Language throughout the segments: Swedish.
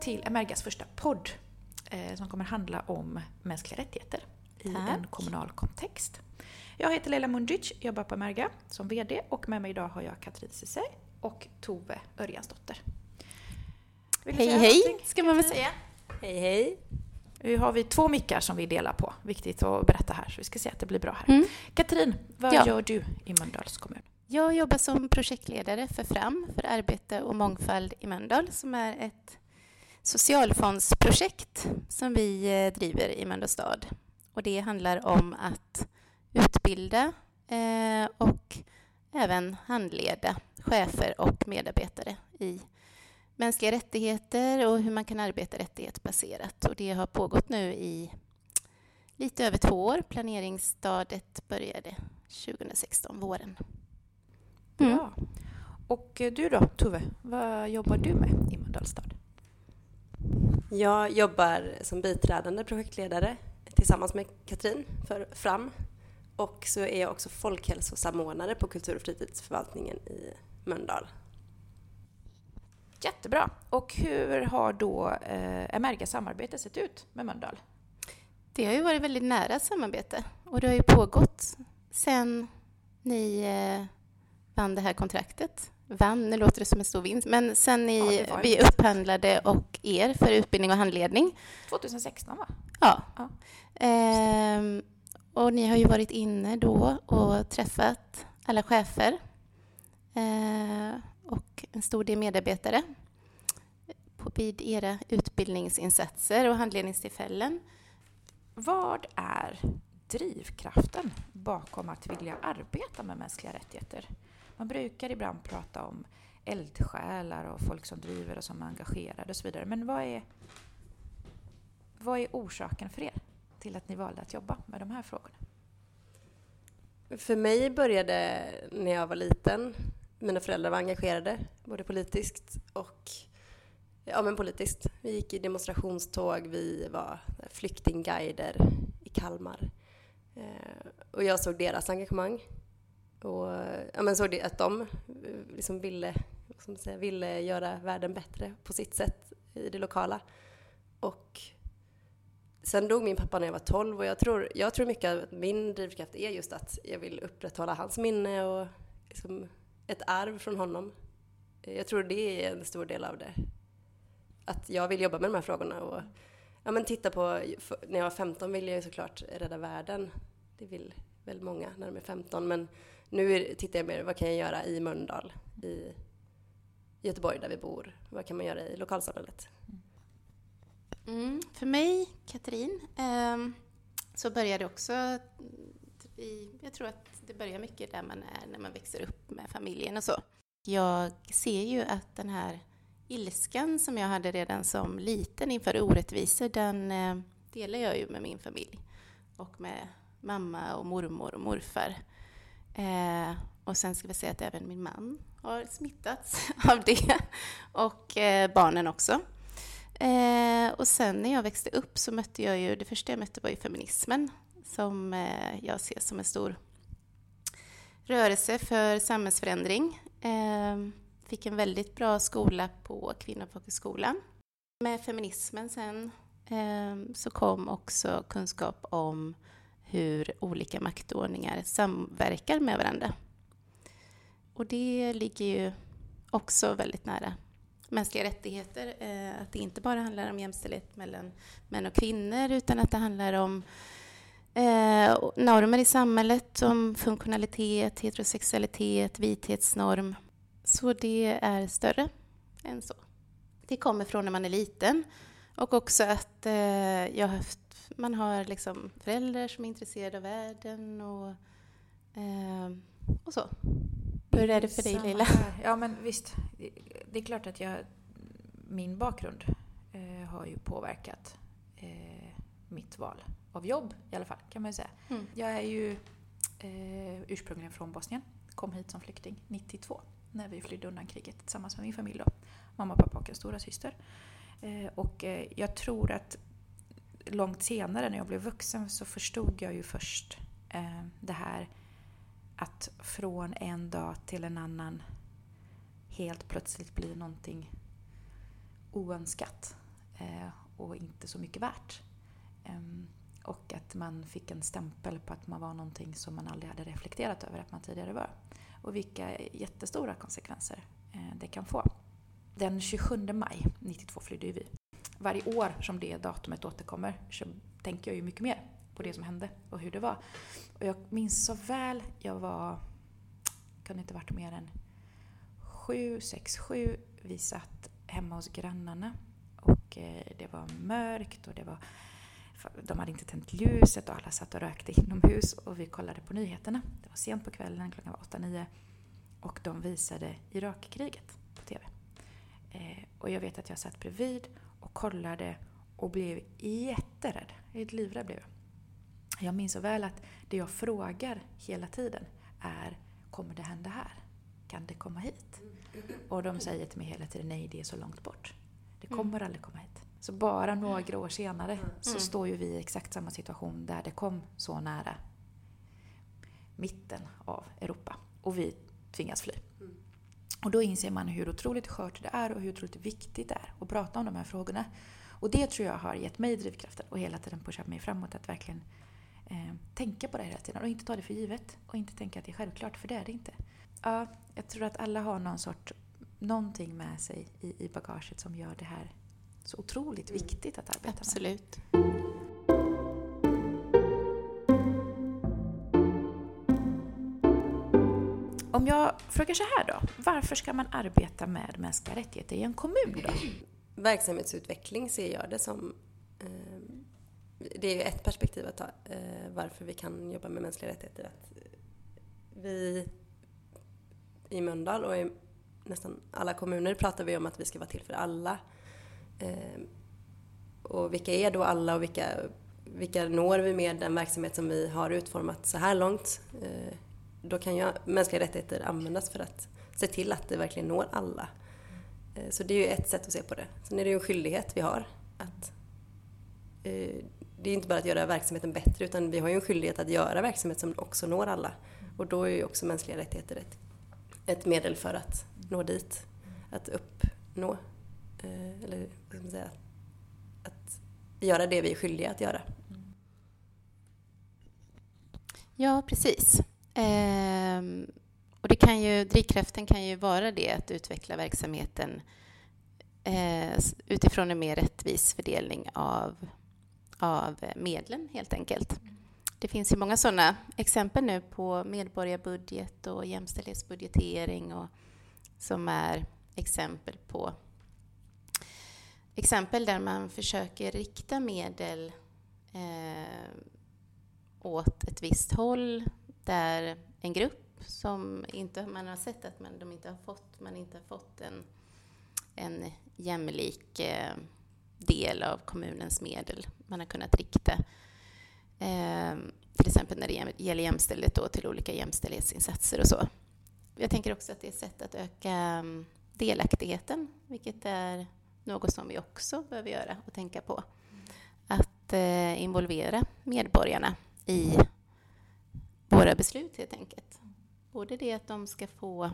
till Emergas första podd eh, som kommer handla om mänskliga rättigheter i Tack. en kommunal kontext. Jag heter Leila Mundric, jobbar på Emerga som VD och med mig idag har jag Katrin Cesay och Tove Örjansdotter. Vill Hej hej, någonting, ska man väl säga. Hej hej! Nu har vi två mickar som vi delar på. Viktigt att berätta här, så vi ska se att det blir bra här. Mm. Katrin, vad Ja. gör du i Mölndals kommun? Jag jobbar som projektledare för FRAM, för arbete och mångfald i Mölndal, som är ett socialfondsprojekt som vi eh, driver i Mölndals stad. Och det handlar om att utbilda eh, och även handleda chefer och medarbetare i mänskliga rättigheter och hur man kan arbeta rättighetsbaserat. Och det har pågått nu i lite över två år. Planeringsstadiet började 2016, våren. Mm. Bra. Och eh, du då, Tove, vad jobbar du med i Mölndals stad? Jag jobbar som biträdande projektledare tillsammans med Katrin för FRAM och så är jag också folkhälsosamordnare på kultur och fritidsförvaltningen i Mölndal. Jättebra. Och hur har då eh, Emerga samarbete sett ut med Mölndal? Det har ju varit väldigt nära samarbete och det har ju pågått sen ni eh, vann det här kontraktet. Vann, nu låter det som en stor vinst, men sen ni, Ja, vi upphandlade och er för utbildning och handledning. 2016 va? Ja. Ja. Ehm, och ni har ju varit inne då och träffat alla chefer eh, och en stor del medarbetare på, vid era utbildningsinsatser och handledningstillfällen. Vad är drivkraften bakom att vilja arbeta med mänskliga rättigheter? Man brukar ibland prata om eldsjälar och folk som driver och som är engagerade och så vidare. Men vad är, vad är orsaken för er till att ni valde att jobba med de här frågorna? För mig började när jag var liten. Mina föräldrar var engagerade, både politiskt och ja, men politiskt. Vi gick i demonstrationståg, vi var flyktingguider i Kalmar. Eh, och jag såg deras engagemang. Och ja, men såg det att de eh, liksom ville, som säga, ville göra världen bättre på sitt sätt i det lokala. Och Sen dog min pappa när jag var 12 och jag tror, jag tror mycket att min drivkraft är just att jag vill upprätthålla hans minne och liksom ett arv från honom. Eh, jag tror det är en stor del av det. Att jag vill jobba med de här frågorna och ja, men titta på, när jag var 15 ville jag såklart rädda världen. Det vill väl många när de är 15 men nu är- tittar jag mer, vad kan jag göra i Mölndal, i Göteborg där vi bor? Vad kan man göra i lokalsamhället? Mm, för mig, Katrin, eh, så börjar det också i, jag tror att det börjar mycket där man är när man växer upp med familjen och så. Jag ser ju att den här ilskan som jag hade redan som liten inför orättvisor, den eh, delar jag ju med min familj och med mamma och mormor och morfar. Eh, och sen ska vi säga att även min man har smittats av det och eh, barnen också. Eh, och sen när jag växte upp så mötte jag ju, det första jag mötte var ju feminismen som eh, jag ser som en stor rörelse för samhällsförändring. Eh, fick en väldigt bra skola på Kvinnofolkhögskolan. Med feminismen sen eh, så kom också kunskap om hur olika maktordningar samverkar med varandra. Och det ligger ju också väldigt nära mänskliga rättigheter. Eh, att det inte bara handlar om jämställdhet mellan män och kvinnor utan att det handlar om eh, normer i samhället, om funktionalitet, heterosexualitet, vithetsnorm. Så det är större än så. Det kommer från när man är liten och också att eh, jag har haft, man har liksom föräldrar som är intresserade av världen och, eh, och så. Hur är det för dig Samma Leila? här. Ja men visst, det är klart att jag, min bakgrund eh, har ju påverkat eh, mitt val av jobb i alla fall kan man ju säga. Mm. Jag är ju eh, ursprungligen från Bosnien, kom hit som flykting 92 när vi flydde undan kriget tillsammans med min familj då. Mamma, pappa och en stora syster. Eh, och eh, jag tror att långt senare när jag blev vuxen så förstod jag ju först eh, det här att från en dag till en annan helt plötsligt blir någonting oönskat. eh, och inte så mycket värt. Eh, och att man fick en stämpel på att man var någonting som man aldrig hade reflekterat över att man tidigare var. Och vilka jättestora konsekvenser eh, det kan få. Den 27 maj 92 flydde vi. Varje år som det datumet återkommer så tänker jag ju mycket mer på det som hände och hur det var. Och jag minns så väl, jag var, kunde inte varit mer än sju, sex, sju. Vi satt hemma hos grannarna och eh, det var mörkt och det var de hade inte tänt ljuset och alla satt och rökte inomhus och vi kollade på nyheterna. Det var sent på kvällen, klockan var 8-9 och de visade Irakkriget på TV. Eh, och jag vet att jag satt bredvid och kollade och blev jätterädd. Livrädd blev jag. Jag minns så väl att det jag frågar hela tiden är Kommer det hända här? Kan det komma hit? Och de säger till mig hela tiden Nej, det är så långt bort. Det kommer mm. aldrig komma hit. Så bara några år senare så mm. står ju vi i exakt samma situation där det kom så nära mitten av Europa. Och vi tvingas fly. Mm. Och då inser man hur otroligt skört det är och hur otroligt viktigt det är att prata om de här frågorna. Och det tror jag har gett mig drivkraften och hela tiden pushat mig framåt att verkligen eh, tänka på det hela tiden och inte ta det för givet och inte tänka att det är självklart, för det är det inte. Ja, jag tror att alla har någon sort, någonting med sig i, i bagaget som gör det här så otroligt viktigt att arbeta Absolut. med. Om jag frågar så här då, varför ska man arbeta med mänskliga rättigheter i en kommun då? Verksamhetsutveckling ser jag det som eh, det är ju ett perspektiv att ta eh, varför vi kan jobba med mänskliga rättigheter. Att eh, vi i Mölndal och i nästan alla kommuner pratar vi om att vi ska vara till för alla. Eh, och vilka är då alla och vilka, vilka når vi med den verksamhet som vi har utformat så här långt? Eh, då kan ju mänskliga rättigheter användas för att se till att det verkligen når alla. Eh, så det är ju ett sätt att se på det. Sen är det ju en skyldighet vi har att eh, det är inte bara att göra verksamheten bättre utan vi har ju en skyldighet att göra verksamhet som också når alla. Och då är ju också mänskliga rättigheter ett, ett medel för att nå dit. Att uppnå, eh, eller vad ska man säga, att göra det vi är skyldiga att göra. Ja, precis. Ehm, och det kan ju, drivkraften kan ju vara det att utveckla verksamheten eh, utifrån en mer rättvis fördelning av av medlen helt enkelt. Det finns ju många sådana exempel nu på medborgarbudget och jämställdhetsbudgetering och, som är exempel på exempel där man försöker rikta medel eh, åt ett visst håll där en grupp som inte, man har sett att man, de inte har fått, man inte har fått en, en jämlik eh, del av kommunens medel man har kunnat rikta. Eh, till exempel när det gäller jämställdhet då, till olika jämställdhetsinsatser och så. Jag tänker också att det är ett sätt att öka mm, delaktigheten, vilket är något som vi också behöver göra och tänka på. Att eh, involvera medborgarna i våra beslut helt enkelt. Både det att de ska få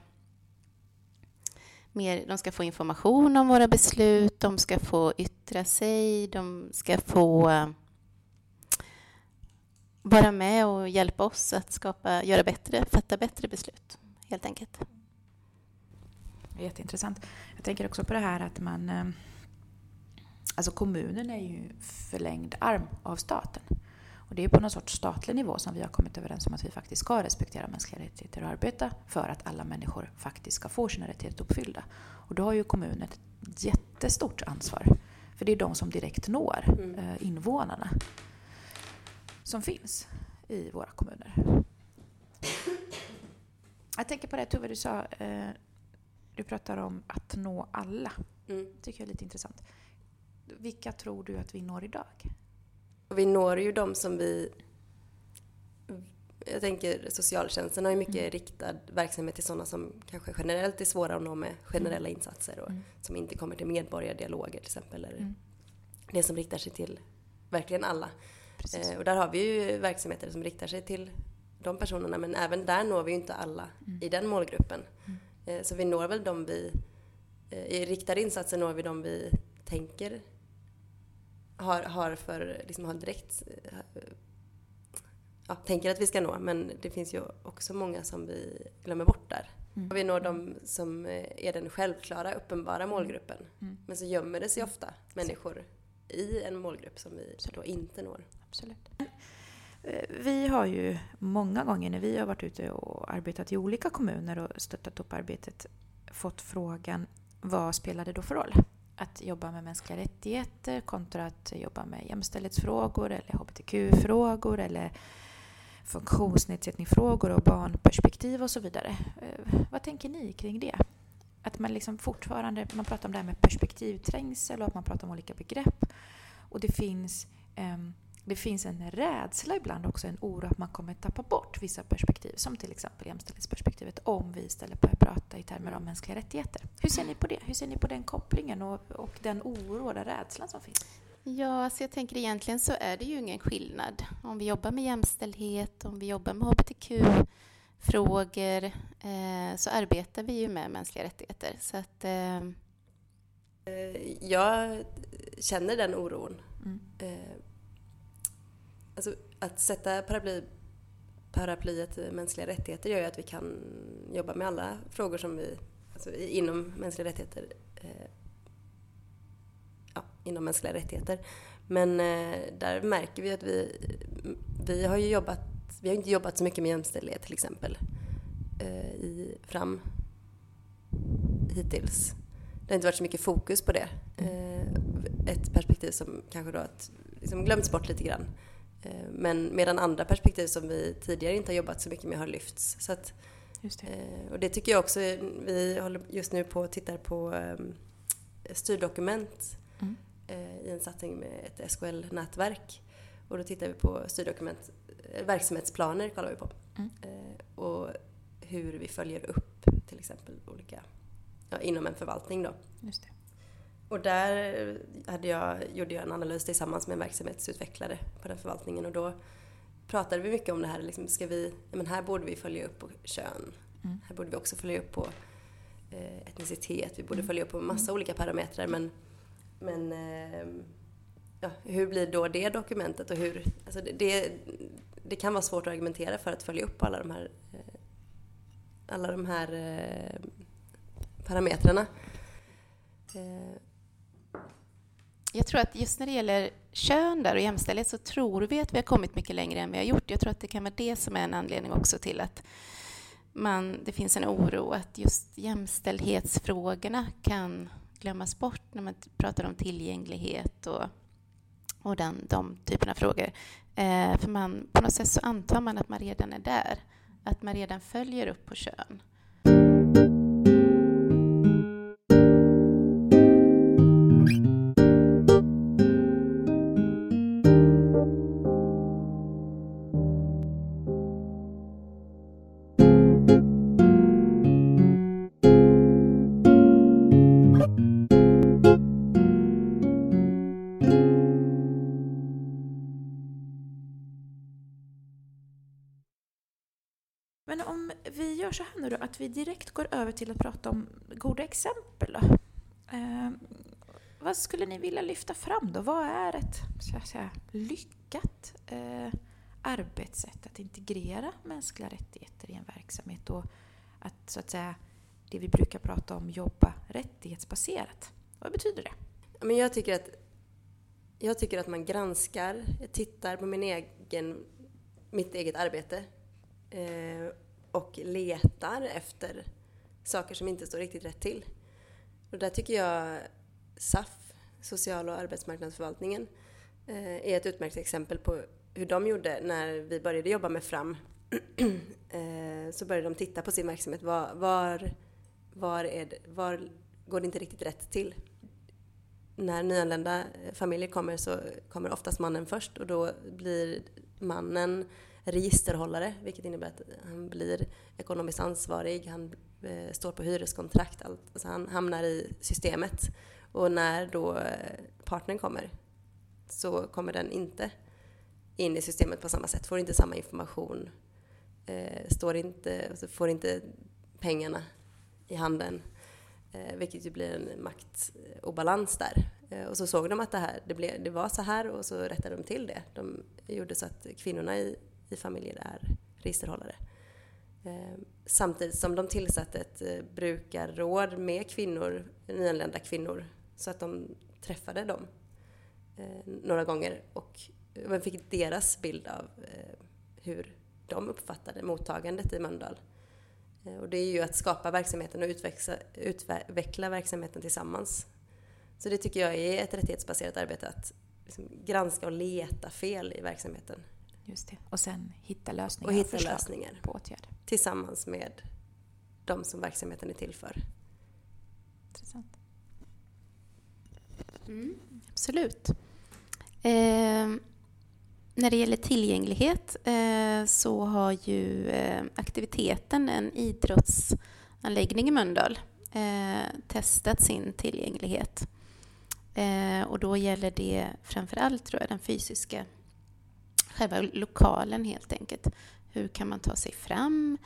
mer, de ska få information om våra beslut, de ska få yttra sig, de ska få vara med och hjälpa oss att skapa, göra bättre, fatta bättre beslut, helt enkelt. Jätteintressant. Jag tänker också på det här att man... Eh, alltså kommunen är ju förlängd arm av staten. Och det är på någon sorts statlig nivå som vi har kommit överens om att vi faktiskt ska respektera mänskliga rättigheter och arbeta för att alla människor faktiskt ska få sina rättigheter uppfyllda. Och då har ju kommunen ett jättestort ansvar. För det är de som direkt når mm. Eh, invånarna som finns i våra kommuner. Jag tänker på det Tove, du sa, eh, du pratar om att nå alla. Mm. Det tycker jag är lite intressant. Vilka tror du att vi når idag? Och vi når ju de som vi... Jag tänker socialtjänsten har ju mycket mm. riktad verksamhet till sådana som kanske generellt är svåra att nå med generella mm. insatser och mm. som inte kommer till medborgardialoger till exempel. Eller mm. det som riktar sig till verkligen alla. Eh, och där har vi ju verksamheter som riktar sig till de personerna men även där når vi ju inte alla mm. i den målgruppen. Mm. Eh, så vi når väl de vi... Eh, I riktade insatser når vi de vi tänker har, har för, liksom har direkt eh, ja, tänker att vi ska nå. Men det finns ju också många som vi glömmer bort där. Mm. Vi når de som är den självklara, uppenbara mm. målgruppen. Mm. Men så gömmer det sig ofta människor i en målgrupp som vi då inte når. Absolut. Eh, vi har ju många gånger när vi har varit ute och arbetat i olika kommuner och stöttat upp arbetet fått frågan vad spelar det då för roll? Att jobba med mänskliga rättigheter kontra att jobba med jämställdhetsfrågor eller hbtq-frågor eller funktionsnedsättningsfrågor och barnperspektiv och så vidare. Eh, vad tänker ni kring det? Att man liksom fortfarande, man pratar om det här med perspektivträngsel och att man pratar om olika begrepp. Och det finns um, det finns en rädsla ibland också, en oro att man kommer tappa bort vissa perspektiv, som till exempel jämställdhetsperspektivet, om vi istället börjar prata i termer av mänskliga rättigheter. Hur ser ni på det? Hur ser ni på den kopplingen och, och den oro och den rädslan som finns? Ja, alltså jag tänker egentligen så är det ju ingen skillnad. Om vi jobbar med jämställdhet, om vi jobbar med hbtq-frågor, eh, så arbetar vi ju med mänskliga rättigheter. Så att, eh... Jag känner den oron. Mm. Eh, alltså, att sätta paraply, paraplyet mänskliga rättigheter gör ju att vi kan jobba med alla frågor som vi, alltså inom mänskliga rättigheter, eh, ja, inom mänskliga rättigheter. Men eh, där märker vi att vi, vi har ju jobbat, vi har inte jobbat så mycket med jämställdhet till exempel eh, i Fram hittills. Det har inte varit så mycket fokus på det. Eh, ett perspektiv som kanske då att, liksom glömts bort lite grann. Eh, men medan andra perspektiv som vi tidigare inte har jobbat så mycket med har lyfts. Så att, det. Eh, och det tycker jag också, vi håller just nu på och tittar på ehm, styrdokument mm. Eh, i en satsning med ett SKL-nätverk. Och då tittar vi på styrdokument, verksamhetsplaner kollar vi på. Mm. Och hur vi följer upp till exempel olika, ja, inom en förvaltning då. Just det. Och där hade jag, gjorde jag en analys tillsammans med en verksamhetsutvecklare på den förvaltningen och då pratade vi mycket om det här, liksom, ska vi, men här borde vi följa upp på kön. Mm. Här borde vi också följa upp på eh, etnicitet, vi borde mm. följa upp på massa mm. olika parametrar men, men eh, ja, hur blir då det dokumentet och hur, alltså det, det, det, kan vara svårt att argumentera för att följa upp alla de här, eh, alla de här eh, parametrarna. Jag tror att just när det gäller kön där och jämställdhet så tror vi att vi har kommit mycket längre än vi har gjort. Jag tror att det kan vara det som är en anledning också till att man, det finns en oro att just jämställdhetsfrågorna kan glömmas bort när man pratar om tillgänglighet och, och den, de typerna av frågor. Eh, för man, på något sätt så antar man att man redan är där, att man redan följer upp på kön. Nu då att vi direkt går över till att prata om goda exempel. Då. Eh, vad skulle ni vilja lyfta fram då? Vad är ett så att säga, lyckat eh, arbetssätt att integrera mänskliga rättigheter i en verksamhet och att så att säga det vi brukar prata om jobba rättighetsbaserat? Vad betyder det? Men jag tycker att jag tycker att man granskar, tittar på min egen, mitt eget arbete eh, och letar efter saker som inte står riktigt rätt till. Och där tycker jag SAF, Social och arbetsmarknadsförvaltningen, eh, är ett utmärkt exempel på hur de gjorde när vi började jobba med FRAM. Eh, så började de titta på sin verksamhet. Var, var, var, det, var går det inte riktigt rätt till? När nyanlända familjer kommer så kommer oftast mannen först och då blir mannen registerhållare, vilket innebär att han blir ekonomiskt ansvarig, han eh, står på hyreskontrakt, alltså han hamnar i systemet. Och när då eh, partnern kommer så kommer den inte in i systemet på samma sätt, får inte samma information, eh, står inte, alltså får inte pengarna i handen, eh, vilket ju blir en maktobalans där. Eh, och så såg de att det, här, det, blev, det var så här och så rättade de till det. De gjorde så att kvinnorna i, i familjer är registerhållare. Ehm, samtidigt som de tillsatte ett eh, brukarråd med kvinnor, nyanlända kvinnor, så att de träffade dem eh, några gånger och eh, man fick deras bild av hur de uppfattade mottagandet i Mölndal. Och det är ju att skapa verksamheten och utveckla, utveckla verksamheten tillsammans. Så det tycker jag är ett rättighetsbaserat arbete, att liksom granska och leta fel i verksamheten. Just det. Och sen hitta lösningar och hitta lösningar på åtgärder. Tillsammans med de som verksamheten är till för. Intressant. Mm, absolut. Eh, när det gäller tillgänglighet eh, så har ju eh, aktiviteten en idrottsanläggning i Mölndal eh, testat sin tillgänglighet. Eh, och då gäller det framför allt tror jag, den fysiska, själva lokalen helt enkelt. Hur kan man ta sig fram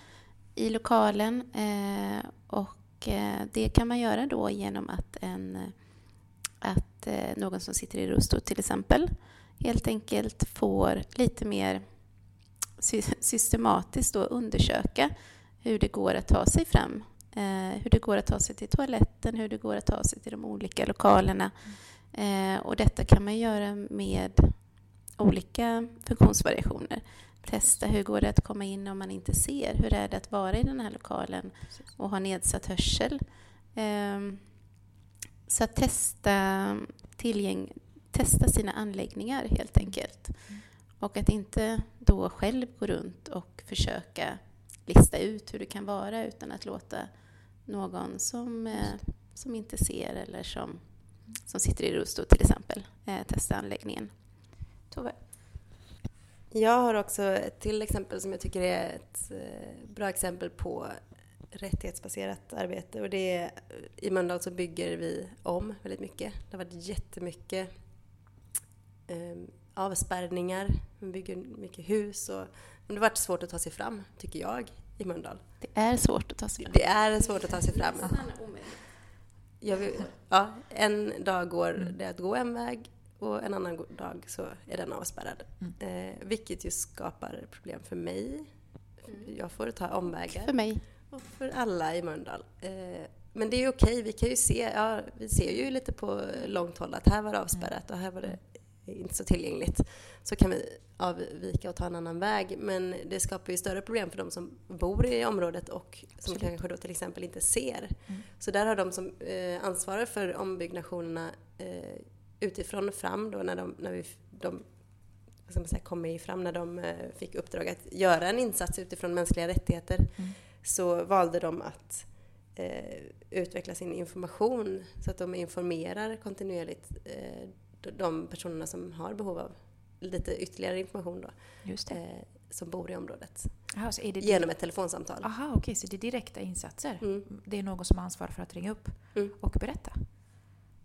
i lokalen? Eh, och eh, det kan man göra då genom att, en, att eh, någon som sitter i rullstol till exempel helt enkelt får lite mer systematiskt då undersöka hur det går att ta sig fram hur det går att ta sig till toaletten, hur det går att ta sig till de olika lokalerna. Eh, och detta kan man göra med olika funktionsvariationer. Testa hur går det att komma in om man inte ser? Hur är det att vara i den här lokalen och ha nedsatt hörsel? Ehm, så att testa, tillgäng testa sina anläggningar helt enkelt. Och att inte då själv gå runt och försöka lista ut hur det kan vara utan att låta någon som, eh, som inte ser eller som, som sitter i rullstol till exempel eh, testa anläggningen. Tove? Jag har också ett till exempel som jag tycker är ett eh, bra exempel på rättighetsbaserat arbete och det är i Mölndal så bygger vi om väldigt mycket. Det har varit jättemycket eh, avspärrningar, vi bygger mycket hus och det har varit svårt att ta sig fram, tycker jag, i Mölndal. Det är svårt att ta sig fram. Det är svårt att ta sig fram. Jag vill, ja, en dag går det att gå en väg och en annan dag så är den avspärrad. Mm. Eh, vilket ju skapar problem för mig. Mm. Jag får ta omvägar. För mig. Och för alla i Mölndal. Eh, men det är okej, vi kan ju se, ja, vi ser ju lite på långt håll att här var det avspärrat och här var det inte så tillgängligt. Så kan vi avvika och ta en annan väg. Men det skapar ju större problem för de som bor i området och som Absolut. kanske då till exempel inte ser. Mm. Så där har de som eh, ansvarar för ombyggnationerna eh, utifrån och fram då när de, när vi, de vad säga, kom fram när de eh, fick uppdrag att göra en insats utifrån mänskliga rättigheter mm. så valde de att eh, utveckla sin information så att de informerar kontinuerligt eh, de personerna som har behov av lite ytterligare information då. Eh, som bor i området. Aha, genom ett telefonsamtal. Aha, okej, okay, så det är direkta insatser. Mm. Det är någon som ansvarar för att ringa upp mm. och berätta.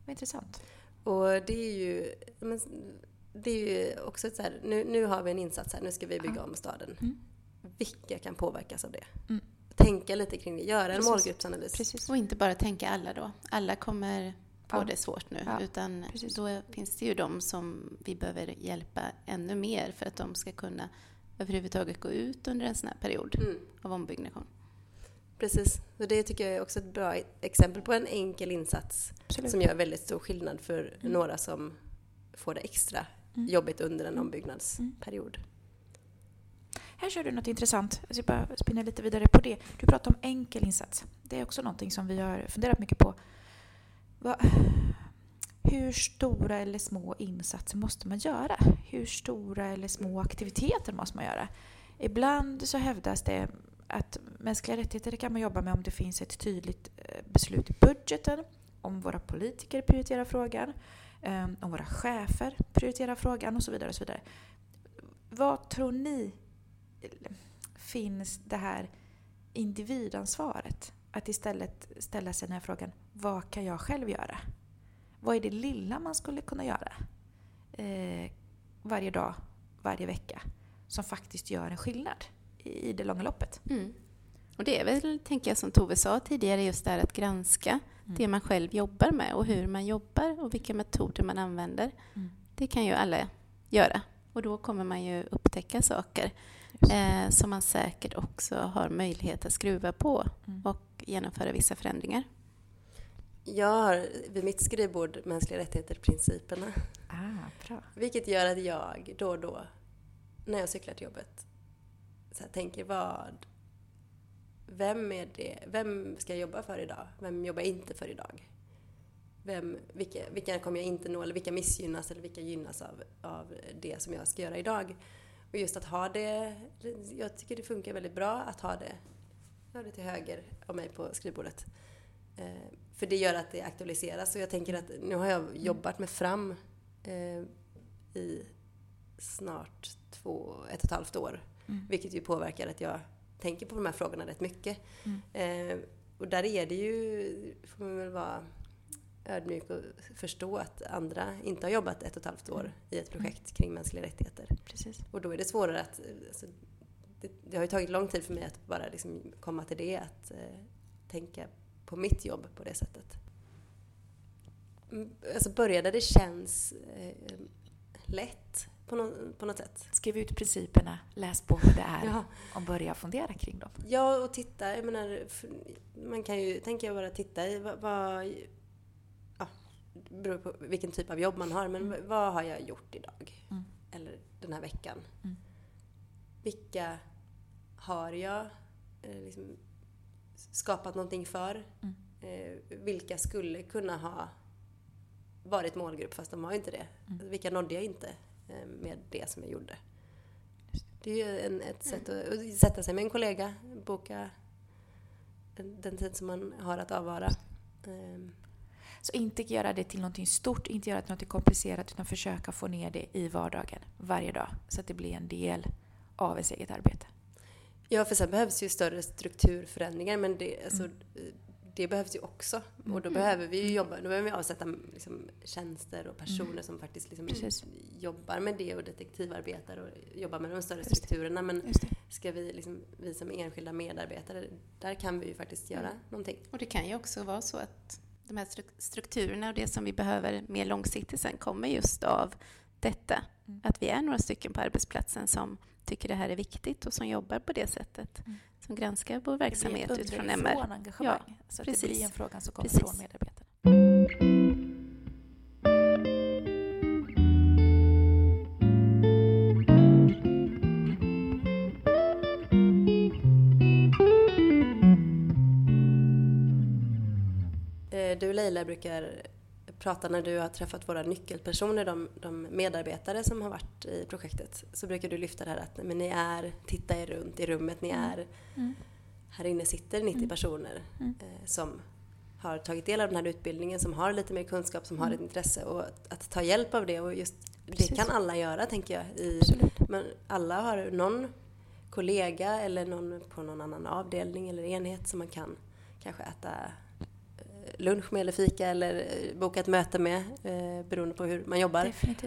Intressant. Och det är ju, men, det är ju också så här, nu, nu har vi en insats här, nu ska vi bygga om staden. Mm. Vilka kan påverkas av det? Mm. Tänka lite kring det, göra en Precis. målgruppsanalys. Precis. Och inte bara tänka alla då. Alla kommer på ja. det svårt nu. Ja, utan precis. då finns det ju de som vi behöver hjälpa ännu mer för att de ska kunna överhuvudtaget gå ut under en sån här period mm. av ombyggnation. Precis, och det tycker jag är också ett bra exempel på en enkel insats Absolut. som gör väldigt stor skillnad för mm. några som får det extra mm. jobbigt under en mm. ombyggnadsperiod. Här kör du något intressant. Jag ska bara spinna lite vidare på det. Du pratar om enkel insats. Det är också någonting som vi har funderat mycket på Va, hur stora eller små insatser måste man göra? Hur stora eller små aktiviteter måste man göra? Ibland så hävdas det att mänskliga rättigheter kan man jobba med om det finns ett tydligt eh, beslut i budgeten, om våra politiker prioriterar frågan, ehm, om våra chefer prioriterar frågan och så vidare. Och så vidare. Vad tror ni finns det här individansvaret? Att istället ställa sig den här frågan, vad kan jag själv göra? Vad är det lilla man skulle kunna göra eh, varje dag, varje vecka som faktiskt gör en skillnad i, det långa loppet? Mm. Och det är väl, tänker jag, som Tove sa tidigare, just det här att granska Mm. det man själv jobbar med och hur man jobbar och vilka metoder man använder. Mm. Det kan ju alla göra. Och då kommer man ju upptäcka saker eh, som man säkert också har möjlighet att skruva på Mm. och genomföra vissa förändringar. Jag har vid mitt skrivbord mänskliga rättigheter-principerna. Ah, bra. Vilket gör att jag då och då, när jag cyklar till jobbet, så här, tänker vad... Vem är det? Vem ska jag jobba för idag? Vem jobbar jag inte för idag? Vem, vilka, vilka kommer jag inte nå? Eller vilka missgynnas eller vilka gynnas av, av det som jag ska göra idag? Och just att ha det... Jag tycker det funkar väldigt bra att ha det, ha det till höger av mig på skrivbordet. Eh, för det gör att det aktualiseras. Och jag tänker att nu har jag jobbat mig fram eh, i snart två, ett och ett halvt år. Mm. Vilket ju påverkar att jag tänker på de här frågorna rätt mycket. Mm. Eh, och där är det ju, får man väl vara ödmjuk och förstå att andra inte har jobbat ett och ett halvt år Mm. i ett projekt kring mänskliga rättigheter. Precis. Och då är det svårare att... Alltså, det, det har ju tagit lång tid för mig att bara liksom komma till det, att eh, tänka på mitt jobb på det sättet. Mm, Alltså börja där det känns eh, lätt på, nå på något sätt. Skriv ut principerna, läs på vad det är Ja. och börja fundera kring dem. Ja, och titta. Jag menar, man kan ju, tänker jag bara titta i vad, vad ja, det beror på vilken typ av jobb man har, men Mm. vad har jag gjort idag? Mm. Eller den här veckan? Mm. Vilka har jag eh, liksom, skapat någonting för? Mm. Eh, vilka skulle kunna ha varit målgrupp fast de var ju inte det? Mm. Vilka nådde jag inte eh, med det som jag gjorde? Det är ju en, ett sätt att, att sätta sig med en kollega, boka den, den tid som man har att avvara. Ehm, Så inte göra det till någonting stort, inte göra det till något komplicerat utan försöka få ner det i vardagen varje dag så att det blir en del av ens eget arbete. Ja, för sen behövs ju större strukturförändringar, men det, alltså, Mm. Det behövs ju också. Och då Mm. behöver vi ju jobba, då behöver vi avsätta liksom, tjänster och personer Mm. som faktiskt liksom jobbar med det och detektivarbetar och jobbar med de större strukturerna. Men ska vi, liksom, vi som enskilda medarbetare, där kan vi ju faktiskt göra Mm. någonting. Och det kan ju också vara så att de här struk- strukturerna och det som vi behöver mer långsiktigt sen kommer just av detta. Mm. Att vi är några stycken på arbetsplatsen som tycker det här är viktigt och som jobbar på det sättet. Mm. Som granskar vår Det blir verksamhet utifrån MR. engagemang. så att det precis. blir en fråga som kommer Precis. från medarbetarna. Eh, Du Leila brukar prata när du har träffat våra nyckelpersoner, de, de medarbetare som har varit i projektet, så brukar du lyfta det här att men ni är, titta er runt i rummet, ni Mm. är, Mm. här inne sitter 90 Mm. personer Mm. eh, som har tagit del av den här utbildningen, som har lite mer kunskap, som har ett intresse och att, att ta hjälp av det och just Precis. det kan alla göra tänker jag. I, men alla har någon kollega eller någon på någon annan avdelning eller enhet som man kan kanske äta lunch med eller fika eller eh, boka ett möte med eh, beroende på hur man jobbar.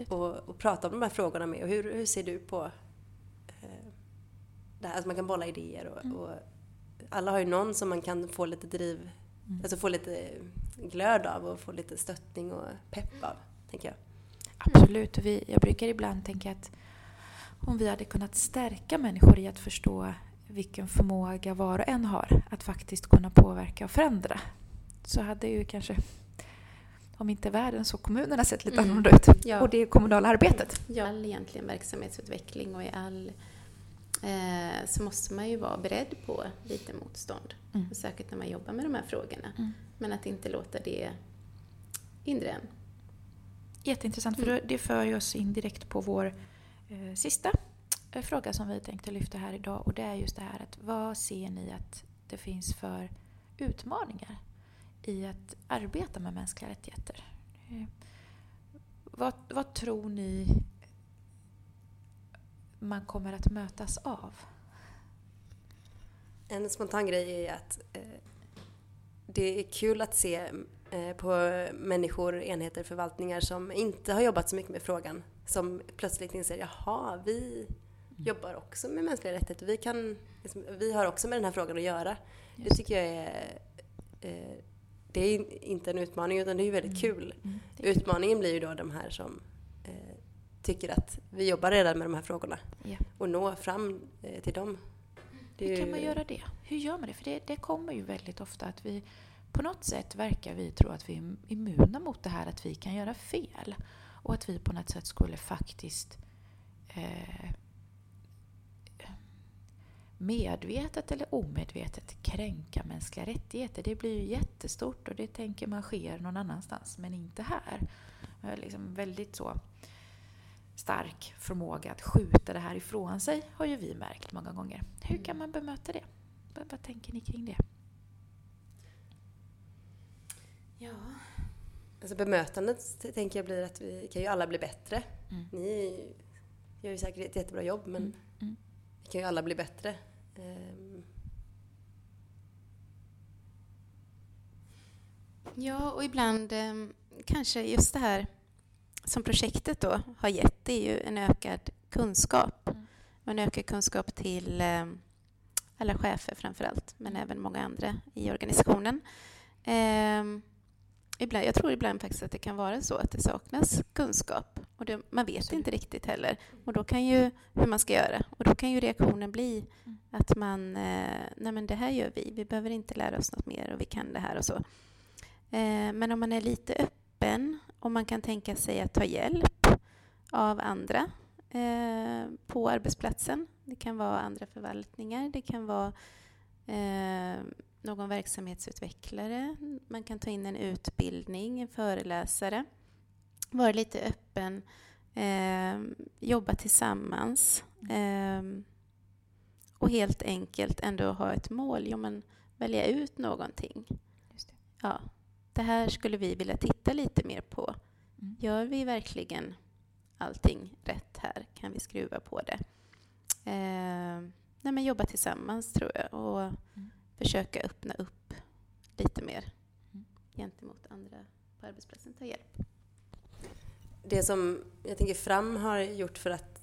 Och, och prata om de här frågorna med. Och hur, hur ser du på eh, det här? Alltså man kan bolla idéer och, Mm. och alla har ju någon som man kan få lite driv, Mm. alltså få lite glöd av och få lite stöttning och pepp av, tänker jag. Absolut. Och vi, jag brukar ibland tänka att om vi hade kunnat stärka människor i att förstå vilken förmåga var och en har att faktiskt kunna påverka och förändra så hade ju kanske, om inte världen så kommunerna sett lite Mm. annorlunda ut. Ja. Och det kommunala arbetet. I all egentligen verksamhetsutveckling och i all eh, så måste man ju vara beredd på lite motstånd. Mm. Och Särskilt när man jobbar med de här frågorna. Mm. Men att inte låta det hindra en. Jätteintressant, för det- det för oss in direkt på vår eh, sista eh, fråga som vi tänkte lyfta här idag. Och det är just det här att vad ser ni att det finns för utmaningar i att arbeta med mänskliga rättigheter? Eh, vad, vad tror ni man kommer att mötas av? En spontan grej är att eh, det är kul att se eh, på människor, enheter, förvaltningar som inte har jobbat så mycket med frågan. Som plötsligt inser, jaha, vi jobbar också med mänskliga rättigheter. Vi, kan, liksom, vi har också med den här frågan att göra. Just Det tycker jag är... Eh, det är inte en utmaning utan det är ju väldigt kul. Mm, kul. Utmaningen blir ju då de här som eh, tycker att vi jobbar redan med de här frågorna Ja. och nå fram eh, till dem. Hur kan man göra det? Hur gör man det? För det, det kommer ju väldigt ofta att vi på något sätt verkar vi tro att vi är immuna mot det här att vi kan göra fel. Och att vi på något sätt skulle faktiskt eh, medvetet eller omedvetet kränka mänskliga rättigheter. Det blir ju jättestort och det tänker man sker någon annanstans men inte här. Jag har liksom väldigt så stark förmåga att skjuta det här ifrån sig har ju vi märkt många gånger. Hur kan man bemöta det? Vad, vad tänker ni kring det? Ja. Alltså bemötandet tänker jag blir att vi kan ju alla bli bättre. Mm. Ni gör ju säkert ett jättebra jobb men Mm, mm. vi kan ju alla bli bättre. Ehm, Ja, och ibland eh, kanske just det här som projektet då har gett, det är ju en ökad kunskap. Mm. Och en ökad kunskap till eh, alla chefer framför allt, men även många andra i organisationen. Ibland, jag tror ibland faktiskt att det kan vara så att det saknas kunskap. Och det, man vet Absolut. inte riktigt heller. Och då kan ju hur man ska göra. Och då kan ju reaktionen bli Mm. att man, eh, nej men det här gör vi, vi behöver inte lära oss något mer och vi kan det här och så. Eh, men om man är lite öppen och man kan tänka sig att ta hjälp av andra eh, på arbetsplatsen. Det kan vara andra förvaltningar, det kan vara någon verksamhetsutvecklare. Man kan ta in en utbildning, en föreläsare. Vara lite öppen, eh, jobba tillsammans. Eh, och helt enkelt ändå ha ett mål. Jo, men välja ut någonting. Det. Ja, det här skulle vi vilja titta lite mer på. Mm. Gör vi verkligen allting rätt här? Kan vi skruva på det? Eh, nej, men jobba tillsammans tror jag och Mm. försöka öppna upp lite mer Mm. gentemot andra på arbetsplatsen. Ta hjälp. Det som jag tänker Fram har gjort för, att,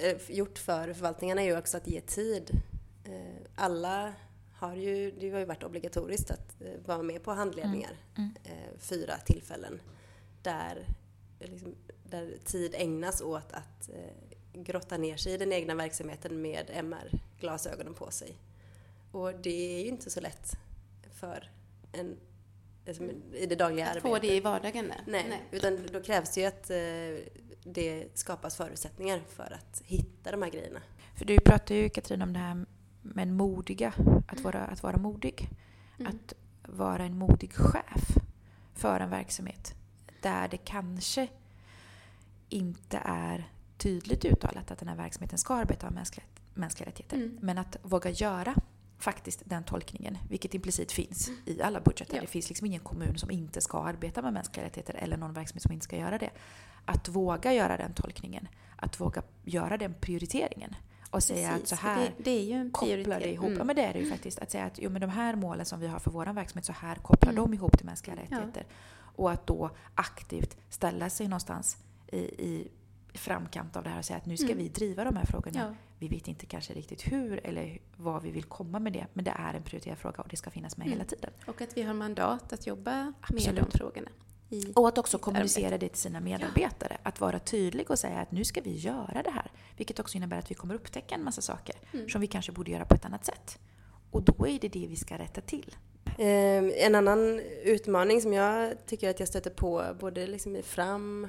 eh, gjort för förvaltningarna är ju också att ge tid. Eh, Alla har ju, det har ju varit obligatoriskt att eh, vara med på handledningar. Mm. eh, Fyra tillfällen där, liksom, där tid ägnas åt att grotta ner sig i den egna verksamheten med MR-glasögonen på sig. Och det är ju inte så lätt för en, liksom, i det dagliga Att arbetet. få det i vardagen. där. Nej, utan då krävs det ju att eh, det skapas förutsättningar för att hitta de här grejerna. För du pratar ju Katrin om det här med modiga, att vara, att vara modig. Mm. Att vara en modig chef för en verksamhet där det kanske inte är tydligt uttalat att den här verksamheten ska arbeta med mänskliga, mänskliga rättigheter. Mm. Men att våga göra faktiskt den tolkningen, vilket implicit finns i alla budgetar. Ja. Det finns liksom ingen kommun som inte ska arbeta med mänskliga rättigheter eller någon verksamhet som inte ska göra det. Att våga göra den tolkningen, att våga göra den prioriteringen och säga att Precis, så för här det, det är ju en kopplar det ihop. Mm. Ja, men det är det ju faktiskt. Att säga att jo, men de här målen som vi har för vår verksamhet, så här kopplar Mm. de ihop till mänskliga Ja. rättigheter. Och att då aktivt ställa sig någonstans i, i framkant av det här och säga att nu ska Mm. vi driva de här frågorna. Ja. Vi vet inte kanske riktigt hur eller vad vi vill komma med det, men det är en prioriterad fråga och det ska finnas med Mm. hela tiden. Och att vi har mandat att jobba med Absolut. de frågorna. I, Och att också kommunicera arbete. det till sina medarbetare. Att vara tydlig och säga att nu ska vi göra det här. Vilket också innebär att vi kommer upptäcka en massa saker Mm. som vi kanske borde göra på ett annat sätt. Och då är det det vi ska rätta till. Eh, en annan utmaning som jag tycker att jag stöter på både liksom i Fram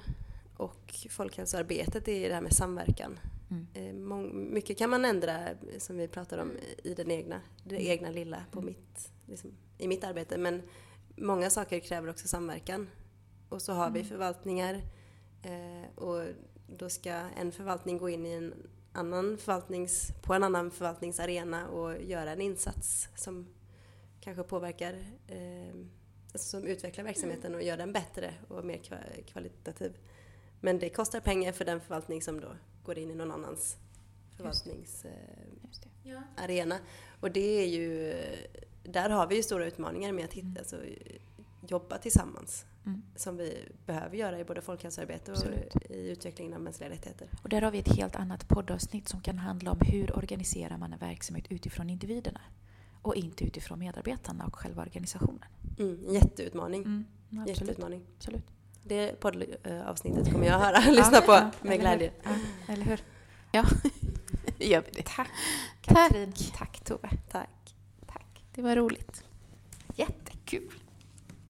och folkhälsoarbetet är det här med samverkan. Mm. Eh, mycket kan man ändra, eh, som vi pratar om, i den egna, det Mm. egna lilla på mitt, liksom, i mitt arbete. Men många saker kräver också samverkan. Och så har vi Mm. förvaltningar eh, och då ska en förvaltning gå in i en annan förvaltnings, på en annan förvaltningsarena och göra en insats som kanske påverkar, alltså som utvecklar verksamheten och gör den bättre och mer kva- kvalitativ. Men det kostar pengar för den förvaltning som då går in i någon annans förvaltningsarena. Arena. Och det är ju, där har vi ju stora utmaningar med att hitta, Mm. alltså, jobba tillsammans. Mm. som vi behöver göra i både folkhälsoarbete och Absolut. i utvecklingen av mänskliga rättigheter. Och där har vi ett helt annat poddavsnitt som kan handla om hur organiserar man en verksamhet utifrån individerna och inte utifrån medarbetarna och själva organisationen. Mm, jätteutmaning. Mm, absolut. Jätteutmaning. absolut. Det poddavsnittet kommer jag höra, lyssna på Ja, med eller glädje. Hur? Ja, eller hur? Gör vi det. Tack Tack. Katrin. Tack Tove. Tack. Tack. Det var roligt. Jättekul.